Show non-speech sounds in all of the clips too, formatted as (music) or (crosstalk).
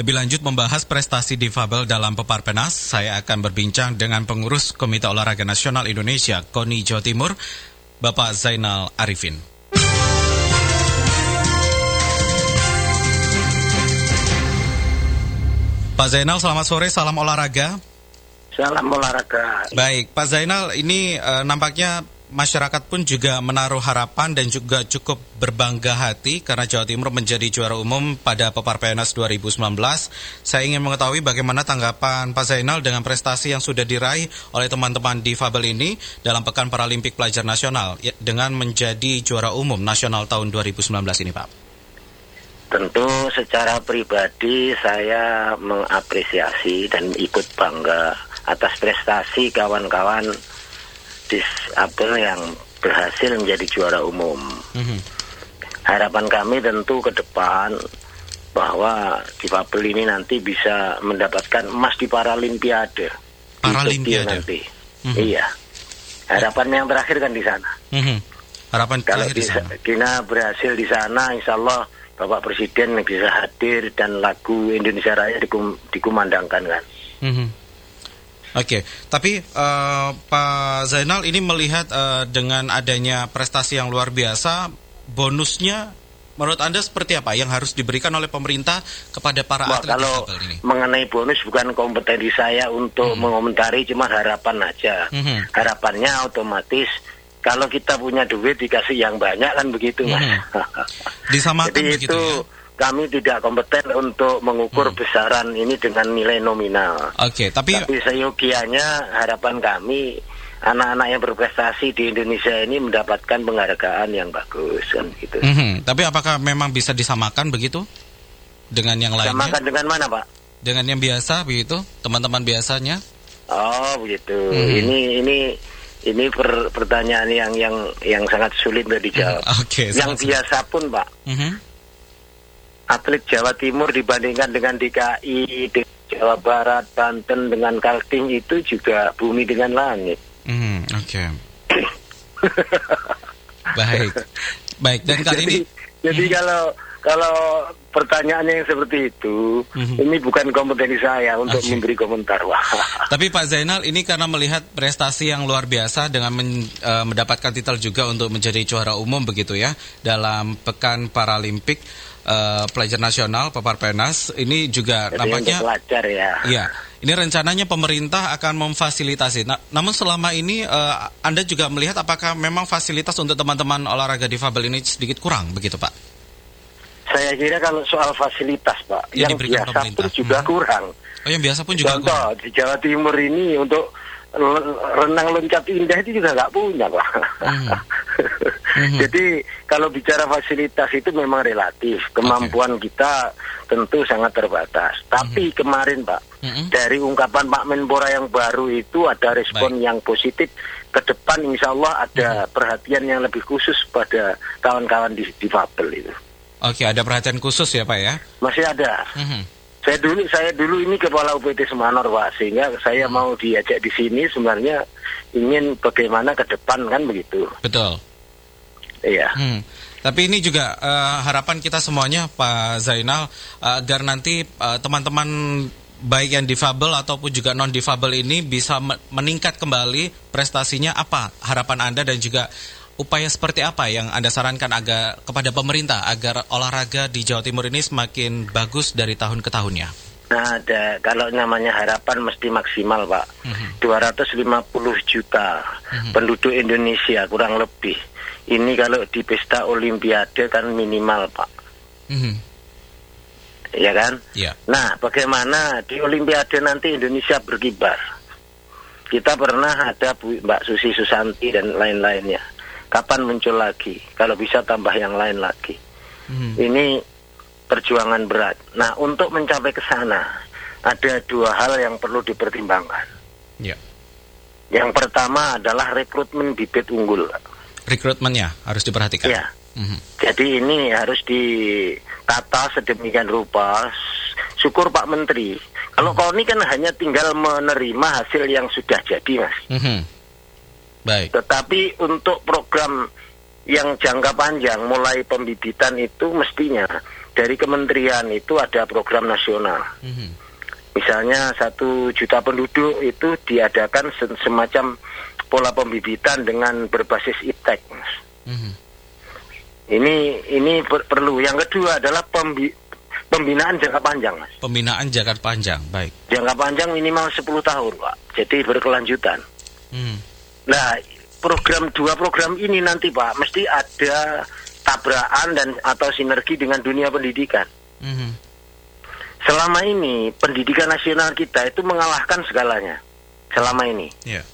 Lebih lanjut membahas prestasi difabel dalam Peparpenas, saya akan berbincang dengan pengurus Komite Olahraga Nasional Indonesia, KONI Jawa Timur, Bapak Zainal Arifin. Pak Zainal, selamat sore, salam olahraga. Salam olahraga. Baik, Pak Zainal, ini uh, nampaknya masyarakat pun juga menaruh harapan dan juga cukup berbangga hati karena Jawa Timur menjadi juara umum pada Pepar PNS 2019. Saya ingin mengetahui bagaimana tanggapan Pak Zainal dengan prestasi yang sudah diraih oleh teman-teman di Fabel ini dalam Pekan Paralimpik Pelajar Nasional ya, dengan menjadi juara umum nasional tahun 2019 ini, Pak. Tentu secara pribadi saya mengapresiasi dan ikut bangga atas prestasi kawan-kawan disabel yang berhasil menjadi juara umum. Mm-hmm. Harapan kami tentu ke depan bahwa difabel ini nanti bisa mendapatkan emas di Paralimpiade. Paralimpiade nanti. Mm-hmm. Iya. Harapan yang terakhir kan di sana. Mm-hmm. Harapan Kalau terakhir di sana. Kita berhasil di sana, insya Allah Bapak Presiden bisa hadir dan lagu Indonesia Raya dikum, dikumandangkan kan. Mm-hmm. Oke, okay. tapi uh, Pak Zainal ini melihat uh, dengan adanya prestasi yang luar biasa, bonusnya menurut Anda seperti apa yang harus diberikan oleh pemerintah kepada para Wah, atlet kalau ini? mengenai bonus bukan kompetensi saya untuk hmm. mengomentari, cuma harapan aja. Hmm. Harapannya otomatis kalau kita punya duit dikasih yang banyak kan begitu, hmm. Mas. (laughs) Disamakan Jadi begitu itu, ya? Kami tidak kompeten untuk mengukur hmm. besaran ini dengan nilai nominal. Oke, okay, tapi tapi seyogianya harapan kami anak-anak yang berprestasi di Indonesia ini mendapatkan penghargaan yang bagus kan gitu. -hmm. Tapi apakah memang bisa disamakan begitu dengan yang lainnya? Samakan dengan mana, Pak? Dengan yang biasa begitu, teman-teman biasanya? Oh, begitu. Hmm. Ini ini ini per, pertanyaan yang yang yang sangat sulit untuk dijawab. Oke. Okay, yang biasa pun, Pak. Mm -hmm atlet Jawa Timur dibandingkan dengan DKI, di Jawa Barat, Banten dengan Kaltim itu juga bumi dengan langit. Hmm, Oke. Okay. (laughs) Baik, baik. Dan kali jadi, ini, jadi hmm. kalau kalau pertanyaannya yang seperti itu, mm-hmm. ini bukan kompetensi saya untuk okay. memberi komentar. Wah. (laughs) Tapi Pak Zainal, ini karena melihat prestasi yang luar biasa dengan men, uh, mendapatkan titel juga untuk menjadi juara umum begitu ya dalam Pekan Paralimpik uh, pelajar nasional Papar Penas ini juga Jadi nampaknya pelajar ya. Iya. Ini rencananya pemerintah akan memfasilitasi. Nah, namun selama ini uh, Anda juga melihat apakah memang fasilitas untuk teman-teman olahraga difabel ini sedikit kurang begitu, Pak? Saya kira kalau soal fasilitas, Pak, yang, yang biasa pemerintah. pun juga hmm. kurang. Oh, yang biasa pun juga Contoh, kurang. di Jawa Timur ini untuk renang loncat indah itu juga nggak punya, Pak. Hmm. (laughs) hmm. Jadi kalau bicara fasilitas itu memang relatif. Kemampuan okay. kita tentu sangat terbatas. Tapi hmm. kemarin, Pak, hmm. dari ungkapan Pak Menpora yang baru itu ada respon Baik. yang positif. Ke depan insya Allah ada hmm. perhatian yang lebih khusus pada kawan-kawan di, di Fabel itu. Oke, ada perhatian khusus ya Pak ya? Masih ada. Mm-hmm. Saya dulu saya dulu ini kepala UPT Semanor Pak, sehingga saya mm mau diajak di sini sebenarnya ingin bagaimana ke depan kan begitu. Betul. Iya. Hmm. Tapi ini juga uh, harapan kita semuanya Pak Zainal uh, agar nanti uh, teman-teman baik yang difabel ataupun juga non difabel ini bisa meningkat kembali prestasinya apa harapan Anda dan juga upaya seperti apa yang Anda sarankan agar kepada pemerintah agar olahraga di Jawa Timur ini semakin bagus dari tahun ke tahunnya? Nah, ada kalau namanya harapan mesti maksimal, Pak. Mm -hmm. 250 juta mm -hmm. penduduk Indonesia kurang lebih. Ini kalau di pesta olimpiade kan minimal, Pak. Mm -hmm. Ya kan? Yeah. Nah, bagaimana di olimpiade nanti Indonesia berkibar? Kita pernah ada Bu, Mbak Susi Susanti dan lain-lainnya kapan muncul lagi? Kalau bisa tambah yang lain lagi. Hmm. Ini perjuangan berat. Nah, untuk mencapai ke sana ada dua hal yang perlu dipertimbangkan. Ya. Yang pertama adalah rekrutmen bibit unggul. Rekrutmennya harus diperhatikan. Ya. Hmm. Jadi ini harus ditata sedemikian rupa. Syukur Pak Menteri. Kalau hmm. ini kan hanya tinggal menerima hasil yang sudah jadi, Mas. Hmm. Baik. Tetapi untuk program yang jangka panjang mulai pembibitan itu mestinya dari kementerian itu ada program nasional. Mm-hmm. Misalnya satu juta penduduk itu diadakan semacam pola pembibitan dengan berbasis iptek. Mm-hmm. Ini ini per- perlu. Yang kedua adalah pembi- pembinaan jangka panjang, Mas. Pembinaan jangka panjang, baik. Jangka panjang minimal 10 tahun, Pak. Jadi berkelanjutan. Mm. Nah, program dua program ini nanti Pak mesti ada tabrakan dan atau sinergi dengan dunia pendidikan. Mm-hmm. Selama ini pendidikan nasional kita itu mengalahkan segalanya. Selama ini. Yeah.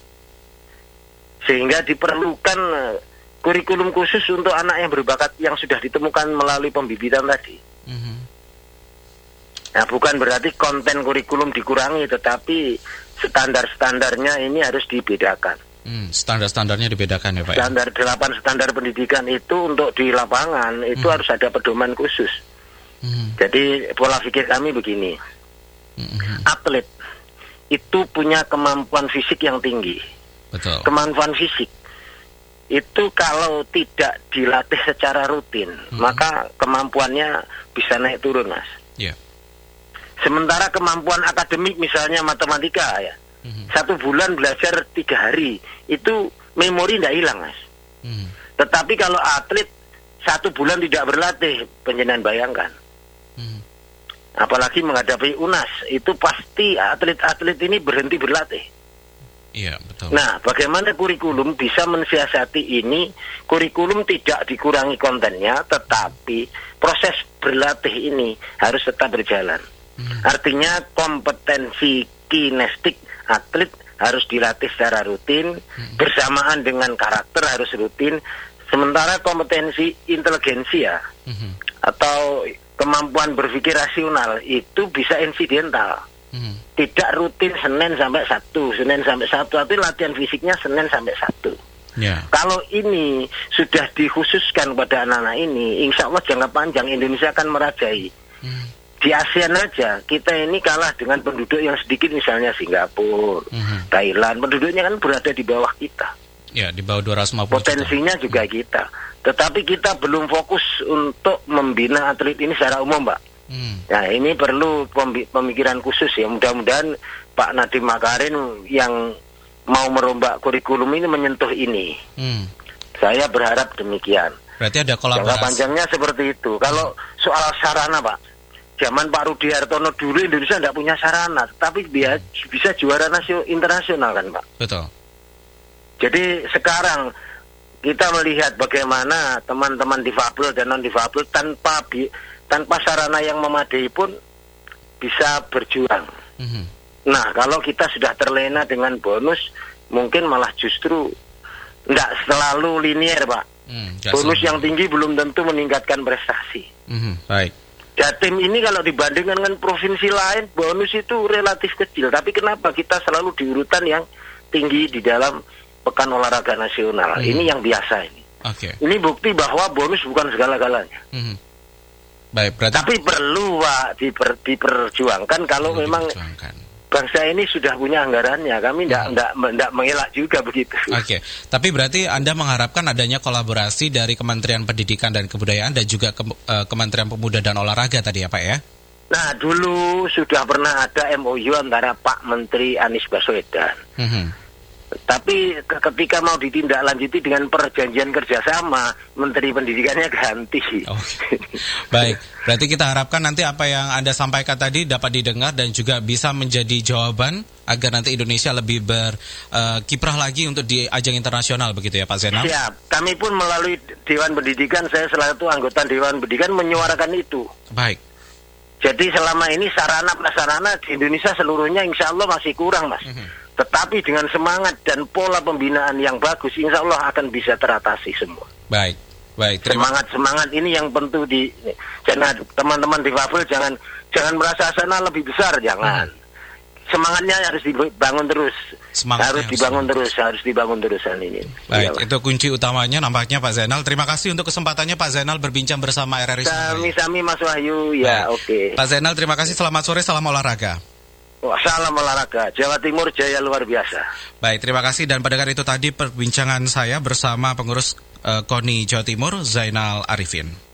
Sehingga diperlukan eh, kurikulum khusus untuk anak yang berbakat yang sudah ditemukan melalui pembibitan tadi. Mm-hmm. Nah, bukan berarti konten kurikulum dikurangi, tetapi standar-standarnya ini harus dibedakan. Hmm, standar-standarnya dibedakan ya Pak? Ya? Standar delapan standar pendidikan itu untuk di lapangan itu hmm. harus ada pedoman khusus. Hmm. Jadi pola pikir kami begini, hmm. atlet itu punya kemampuan fisik yang tinggi. Betul. Kemampuan fisik itu kalau tidak dilatih secara rutin, hmm. maka kemampuannya bisa naik turun, mas. Yeah. Sementara kemampuan akademik misalnya matematika ya, hmm. satu bulan belajar tiga hari itu memori tidak hilang mas. Hmm. Tetapi kalau atlet satu bulan tidak berlatih, penjenengan bayangkan. Hmm. Apalagi menghadapi UNAS, itu pasti atlet-atlet ini berhenti berlatih. Iya, betul. Nah, bagaimana kurikulum bisa mensiasati ini? Kurikulum tidak dikurangi kontennya, tetapi proses berlatih ini harus tetap berjalan. Hmm. Artinya kompetensi kinestik atlet harus dilatih secara rutin hmm. bersamaan dengan karakter harus rutin sementara kompetensi inteligensia hmm. atau kemampuan berpikir rasional itu bisa insidental hmm. tidak rutin Senin sampai Sabtu Senin sampai Sabtu tapi latihan fisiknya Senin sampai Sabtu Yeah. Kalau ini sudah dikhususkan pada anak-anak ini, insya Allah jangka panjang Indonesia akan merajai. Hmm di ASEAN aja kita ini kalah dengan penduduk yang sedikit misalnya Singapura, mm-hmm. Thailand, penduduknya kan berada di bawah kita. Ya, di bawah 250 Potensinya juta. juga kita. Tetapi kita belum fokus untuk membina atlet ini secara umum, Pak. Hmm. Nah, ini perlu pemikiran khusus ya. Mudah-mudahan Pak Nadiem Makarin yang mau merombak kurikulum ini menyentuh ini. Hmm. Saya berharap demikian. Berarti ada kolaborasi. Jangka panjangnya seperti itu. Kalau soal sarana, Pak, zaman Pak Rudi Hartono dulu Indonesia tidak punya sarana, tapi dia bisa juara nasional internasional kan Pak. Betul. Jadi sekarang kita melihat bagaimana teman-teman difabel dan non difabel tanpa bi tanpa sarana yang memadai pun bisa berjuang. Mm -hmm. Nah kalau kita sudah terlena dengan bonus, mungkin malah justru tidak selalu linier Pak. Mm, bonus yang tinggi belum tentu meningkatkan prestasi. Mm -hmm. Baik. Jatim ini kalau dibandingkan dengan provinsi lain bonus itu relatif kecil. Tapi kenapa kita selalu di urutan yang tinggi di dalam pekan olahraga nasional? Hmm. Ini yang biasa ini. Okay. Ini bukti bahwa bonus bukan segala-galanya. Hmm. Baik, berarti... Tapi perlu Pak diper, diperjuangkan kalau perlu memang diperjuangkan bangsa ini sudah punya anggarannya. Kami tidak hmm. tidak mengelak juga begitu. Oke, okay. tapi berarti Anda mengharapkan adanya kolaborasi dari Kementerian Pendidikan dan Kebudayaan dan juga ke, uh, Kementerian Pemuda dan Olahraga tadi ya Pak ya? Nah dulu sudah pernah ada MOU antara Pak Menteri Anies Baswedan. Hmm tapi ketika mau ditindaklanjuti dengan perjanjian kerjasama, Menteri Pendidikannya ganti. Oh. Baik, berarti kita harapkan nanti apa yang Anda sampaikan tadi dapat didengar dan juga bisa menjadi jawaban agar nanti Indonesia lebih berkiprah uh, lagi untuk di ajang internasional begitu ya Pak Zainal? Siap, kami pun melalui Dewan Pendidikan, saya selaku anggota Dewan Pendidikan menyuarakan itu. Baik. Jadi selama ini sarana prasarana di Indonesia seluruhnya insya Allah masih kurang mas. Mm -hmm. Tetapi dengan semangat dan pola pembinaan yang bagus, insya Allah akan bisa teratasi semua. Baik, baik. Semangat semangat ini yang penting di jangan teman-teman di Fabel jangan jangan merasa sana lebih besar, jangan. Hmm. Semangatnya harus dibangun terus. Semangatnya harus dibangun semangat. terus, harus dibangun terusan ini. Baik, ya, itu kunci utamanya nampaknya Pak Zainal. Terima kasih untuk kesempatannya Pak Zainal berbincang bersama RRI. Sami-sami Mas Wahyu, ya oke. Okay. Pak Zainal, terima kasih. Selamat sore, salam olahraga. Salam olahraga, Jawa Timur jaya luar biasa. Baik, terima kasih dan pendengar itu tadi perbincangan saya bersama pengurus uh, KONI Jawa Timur Zainal Arifin.